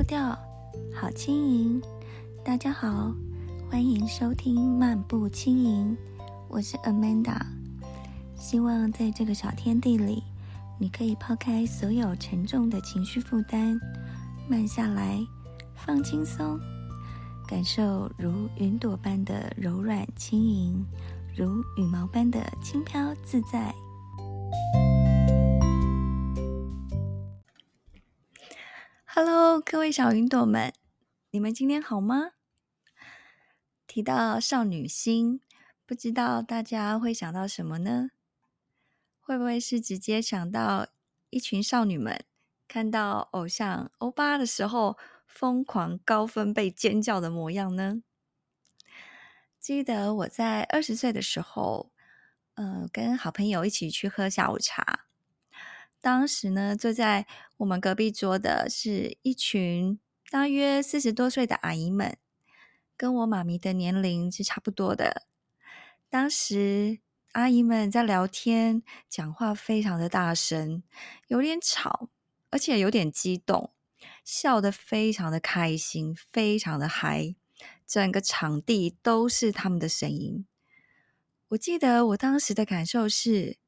步调，好轻盈。大家好，欢迎收听漫步轻盈，我是 Amanda。希望在这个小天地里，你可以抛开所有沉重的情绪负担，慢下来，放轻松，感受如云朵般的柔软轻盈，如羽毛般的轻飘自在。Hello，各位小云朵们，你们今天好吗？提到少女心，不知道大家会想到什么呢？会不会是直接想到一群少女们看到偶像欧巴的时候疯狂高分贝尖叫的模样呢？记得我在二十岁的时候，呃，跟好朋友一起去喝下午茶。当时呢，坐在我们隔壁桌的是一群大约四十多岁的阿姨们，跟我妈咪的年龄是差不多的。当时阿姨们在聊天，讲话非常的大声，有点吵，而且有点激动，笑得非常的开心，非常的嗨，整个场地都是他们的声音。我记得我当时的感受是：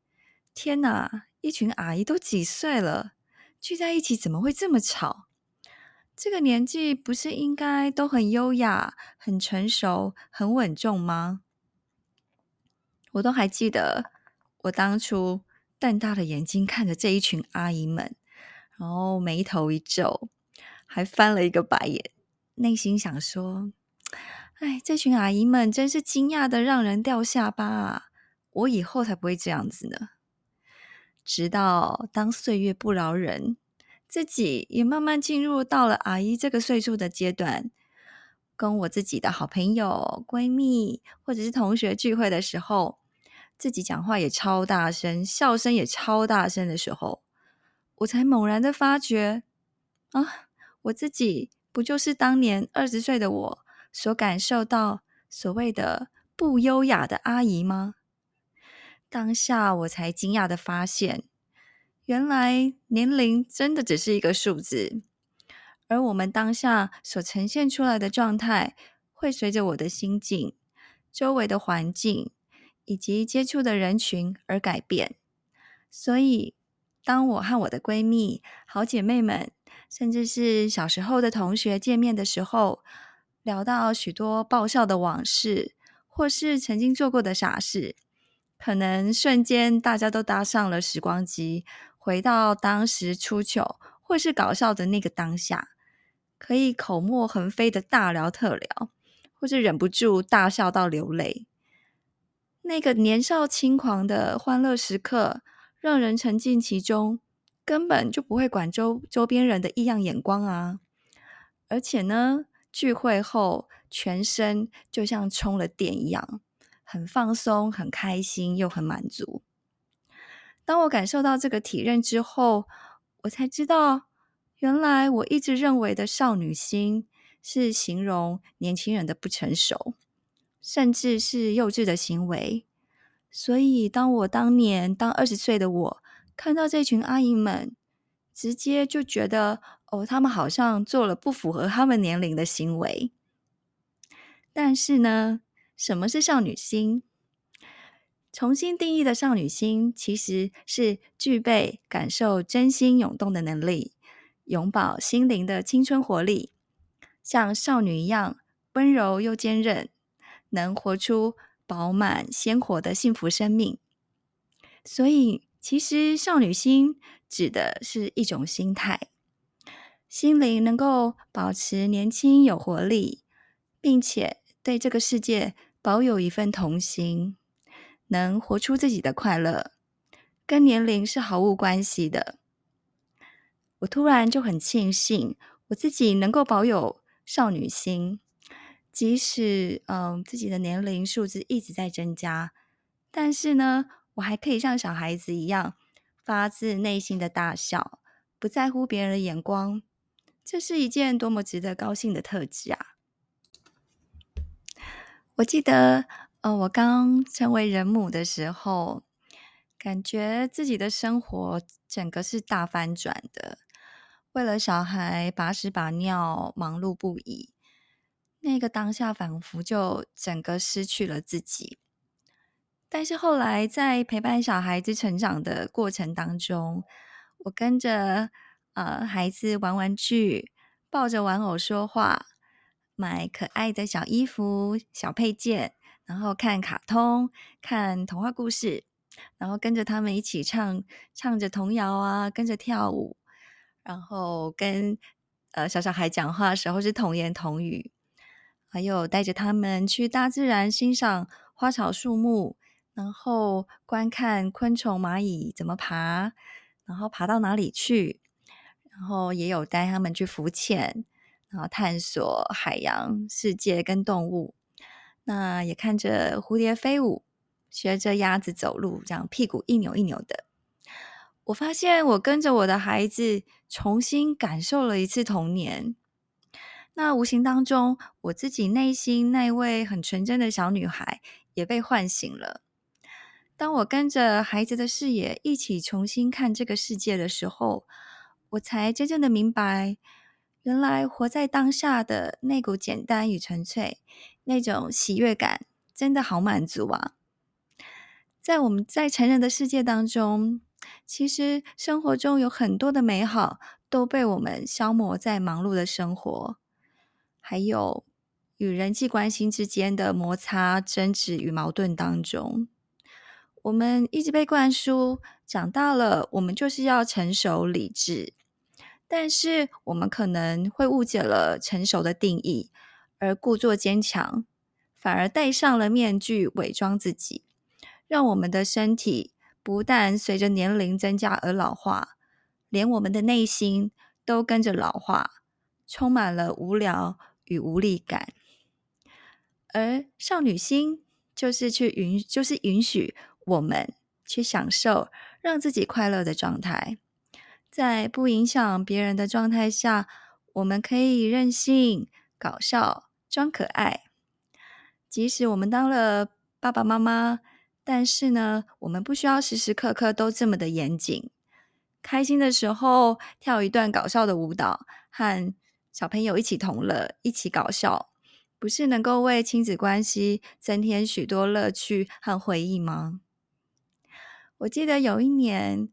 天哪！一群阿姨都几岁了，聚在一起怎么会这么吵？这个年纪不是应该都很优雅、很成熟、很稳重吗？我都还记得，我当初瞪大了眼睛看着这一群阿姨们，然后眉头一皱，还翻了一个白眼，内心想说：“哎，这群阿姨们真是惊讶的让人掉下巴啊！我以后才不会这样子呢。”直到当岁月不饶人，自己也慢慢进入到了阿姨这个岁数的阶段，跟我自己的好朋友、闺蜜或者是同学聚会的时候，自己讲话也超大声，笑声也超大声的时候，我才猛然的发觉，啊，我自己不就是当年二十岁的我所感受到所谓的不优雅的阿姨吗？当下我才惊讶的发现，原来年龄真的只是一个数字，而我们当下所呈现出来的状态，会随着我的心境、周围的环境以及接触的人群而改变。所以，当我和我的闺蜜、好姐妹们，甚至是小时候的同学见面的时候，聊到许多爆笑的往事，或是曾经做过的傻事。可能瞬间大家都搭上了时光机，回到当时出糗或是搞笑的那个当下，可以口沫横飞的大聊特聊，或是忍不住大笑到流泪。那个年少轻狂的欢乐时刻，让人沉浸其中，根本就不会管周周边人的异样眼光啊！而且呢，聚会后全身就像充了电一样。很放松，很开心，又很满足。当我感受到这个体认之后，我才知道，原来我一直认为的少女心是形容年轻人的不成熟，甚至是幼稚的行为。所以，当我当年当二十岁的我看到这群阿姨们，直接就觉得，哦，他们好像做了不符合他们年龄的行为。但是呢，什么是少女心？重新定义的少女心，其实是具备感受真心涌动的能力，永葆心灵的青春活力，像少女一样温柔又坚韧，能活出饱满鲜活的幸福生命。所以，其实少女心指的是一种心态，心灵能够保持年轻有活力，并且对这个世界。保有一份童心，能活出自己的快乐，跟年龄是毫无关系的。我突然就很庆幸，我自己能够保有少女心，即使嗯自己的年龄数字一直在增加，但是呢，我还可以像小孩子一样发自内心的大笑，不在乎别人的眼光。这是一件多么值得高兴的特质啊！我记得，呃，我刚成为人母的时候，感觉自己的生活整个是大翻转的。为了小孩把屎把尿，忙碌不已。那个当下，仿佛就整个失去了自己。但是后来，在陪伴小孩子成长的过程当中，我跟着呃孩子玩玩具，抱着玩偶说话，买可爱的小衣服、小配件，然后看卡通、看童话故事，然后跟着他们一起唱，唱着童谣啊，跟着跳舞，然后跟呃小小孩讲话的时候是童言童语。还有带着他们去大自然欣赏花草树木，然后观看昆虫、蚂蚁怎么爬，然后爬到哪里去，然后也有带他们去浮潜，然后探索海洋世界跟动物。那也看着蝴蝶飞舞，学着鸭子走路，这样屁股一扭一扭的。我发现我跟着我的孩子重新感受了一次童年。那无形当中，我自己内心那位很纯真的小女孩也被唤醒了。当我跟着孩子的视野一起重新看这个世界的时候，我才真正的明白，原来活在当下的那股简单与纯粹，那种喜悦感，真的好满足啊！在我们在成人的世界当中，其实生活中有很多的美好都被我们消磨在忙碌的生活。还有与人际关系之间的摩擦、争执与矛盾当中，我们一直被灌输，长大了我们就是要成熟理智。但是我们可能会误解了成熟的定义，而故作坚强，反而戴上了面具，伪装自己，让我们的身体不但随着年龄增加而老化，连我们的内心都跟着老化，充满了无聊。与无力感，而少女心就是去允，就是允许我们去享受让自己快乐的状态，在不影响别人的状态下，我们可以任性、搞笑、装可爱。即使我们当了爸爸妈妈，但是呢，我们不需要时时刻刻都这么的严谨。开心的时候，跳一段搞笑的舞蹈，和小朋友一起同乐，一起搞笑，不是能够为亲子关系增添许多乐趣和回忆吗？我记得有一年，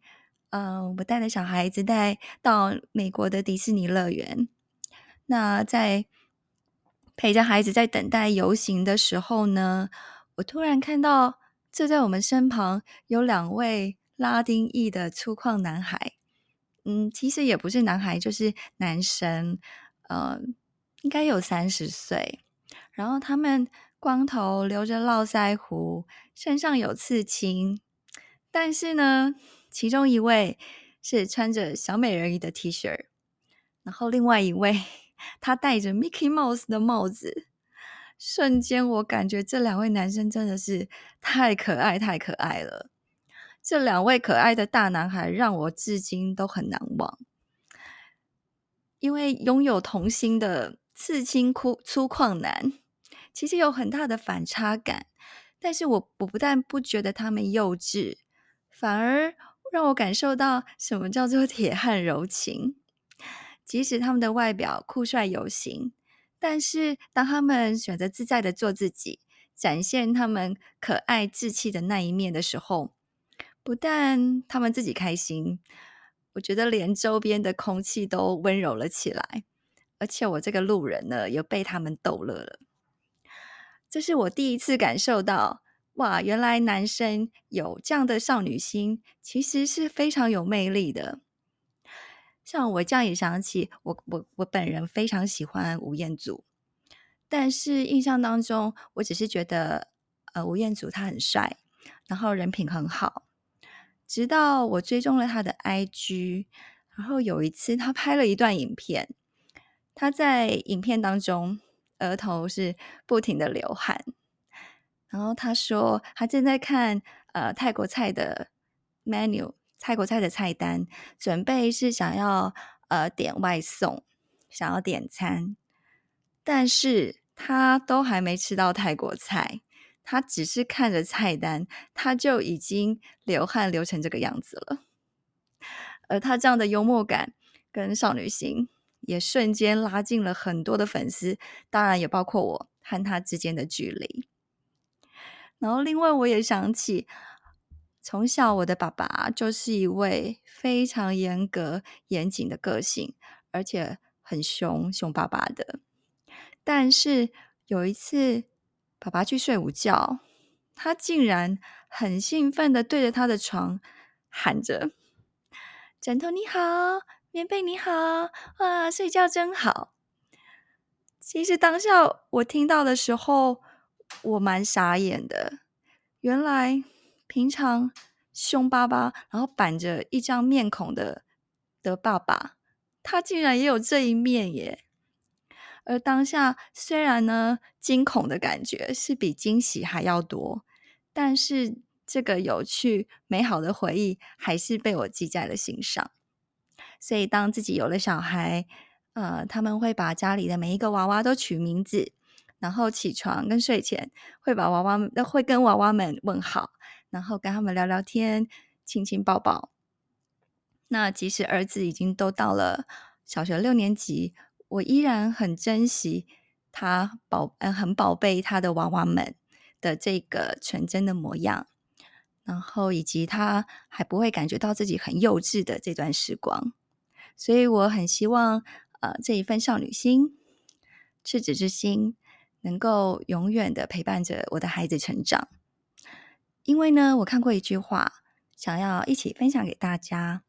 呃，我带着小孩子带到美国的迪士尼乐园。那在陪着孩子在等待游行的时候呢，我突然看到坐在我们身旁有两位拉丁裔的粗犷男孩。嗯，其实也不是男孩，就是男生。呃，应该有三十岁，然后他们光头，留着络腮胡，身上有刺青，但是呢，其中一位是穿着小美人鱼的 T 恤，然后另外一位他戴着 Mickey Mouse 的帽子，瞬间我感觉这两位男生真的是太可爱，太可爱了。这两位可爱的大男孩让我至今都很难忘。因为拥有童心的刺青粗粗犷男，其实有很大的反差感。但是我我不但不觉得他们幼稚，反而让我感受到什么叫做铁汉柔情。即使他们的外表酷帅有型，但是当他们选择自在的做自己，展现他们可爱稚气的那一面的时候，不但他们自己开心。我觉得连周边的空气都温柔了起来，而且我这个路人呢，也被他们逗乐了。这是我第一次感受到，哇，原来男生有这样的少女心，其实是非常有魅力的。像我这样也想起，我我我本人非常喜欢吴彦祖，但是印象当中，我只是觉得，呃，吴彦祖他很帅，然后人品很好。直到我追踪了他的 IG，然后有一次他拍了一段影片，他在影片当中额头是不停的流汗，然后他说他正在看呃泰国菜的 menu，泰国菜的菜单，准备是想要呃点外送，想要点餐，但是他都还没吃到泰国菜。他只是看着菜单，他就已经流汗流成这个样子了。而他这样的幽默感，跟少女心，也瞬间拉近了很多的粉丝，当然也包括我和他之间的距离。然后，另外我也想起，从小我的爸爸就是一位非常严格、严谨的个性，而且很凶，凶巴巴的。但是有一次，爸爸去睡午觉，他竟然很兴奋的对着他的床喊着：“枕头你好，棉被你好，哇，睡觉真好。”其实当下我听到的时候，我蛮傻眼的。原来平常凶巴巴，然后板着一张面孔的的爸爸，他竟然也有这一面耶。而当下虽然呢，惊恐的感觉是比惊喜还要多，但是这个有趣美好的回忆还是被我记在了心上。所以当自己有了小孩，呃，他们会把家里的每一个娃娃都取名字，然后起床跟睡前会把娃娃们会跟娃娃们问好，然后跟他们聊聊天，亲亲抱抱。那即使儿子已经都到了小学六年级。我依然很珍惜他宝，嗯，很宝贝他的娃娃们的这个纯真的模样，然后以及他还不会感觉到自己很幼稚的这段时光，所以我很希望，呃，这一份少女心、赤子之心，能够永远的陪伴着我的孩子成长。因为呢，我看过一句话，想要一起分享给大家，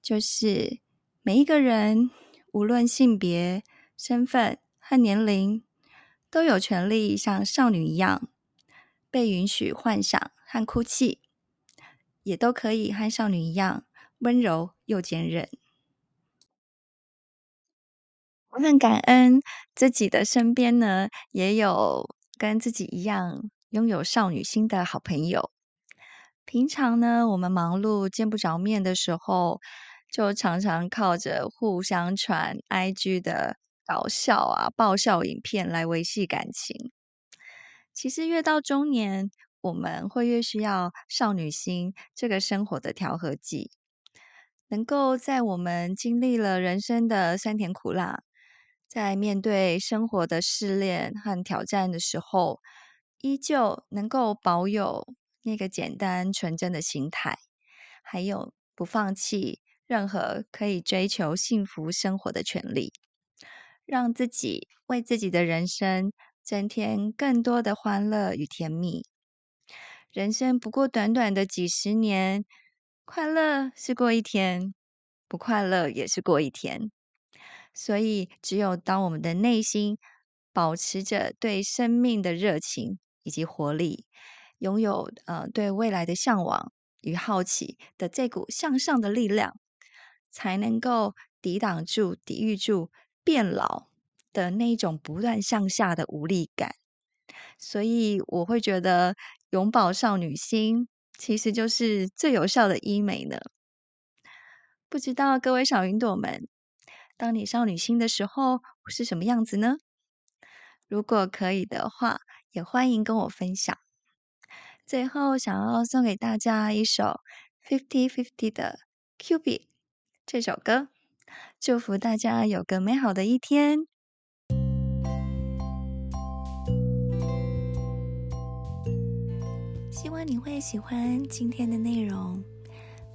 就是每一个人。无论性别、身份和年龄，都有权利像少女一样被允许幻想和哭泣，也都可以和少女一样温柔又坚韧。我很感恩自己的身边呢，也有跟自己一样拥有少女心的好朋友。平常呢，我们忙碌见不着面的时候。就常常靠着互相传 IG 的搞笑啊、爆笑影片来维系感情。其实越到中年，我们会越需要少女心这个生活的调和剂，能够在我们经历了人生的酸甜苦辣，在面对生活的试炼和挑战的时候，依旧能够保有那个简单纯真的心态，还有不放弃。任何可以追求幸福生活的权利，让自己为自己的人生增添更多的欢乐与甜蜜。人生不过短短的几十年，快乐是过一天，不快乐也是过一天。所以，只有当我们的内心保持着对生命的热情以及活力，拥有呃对未来的向往与好奇的这股向上的力量。才能够抵挡住、抵御住变老的那种不断向下的无力感，所以我会觉得永葆少女心其实就是最有效的医美呢。不知道各位小云朵们，当你少女心的时候是什么样子呢？如果可以的话，也欢迎跟我分享。最后，想要送给大家一首 Fifty Fifty 的 Cupid。这首歌，祝福大家有个美好的一天。希望你会喜欢今天的内容。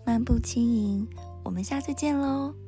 漫步轻盈，我们下次见喽。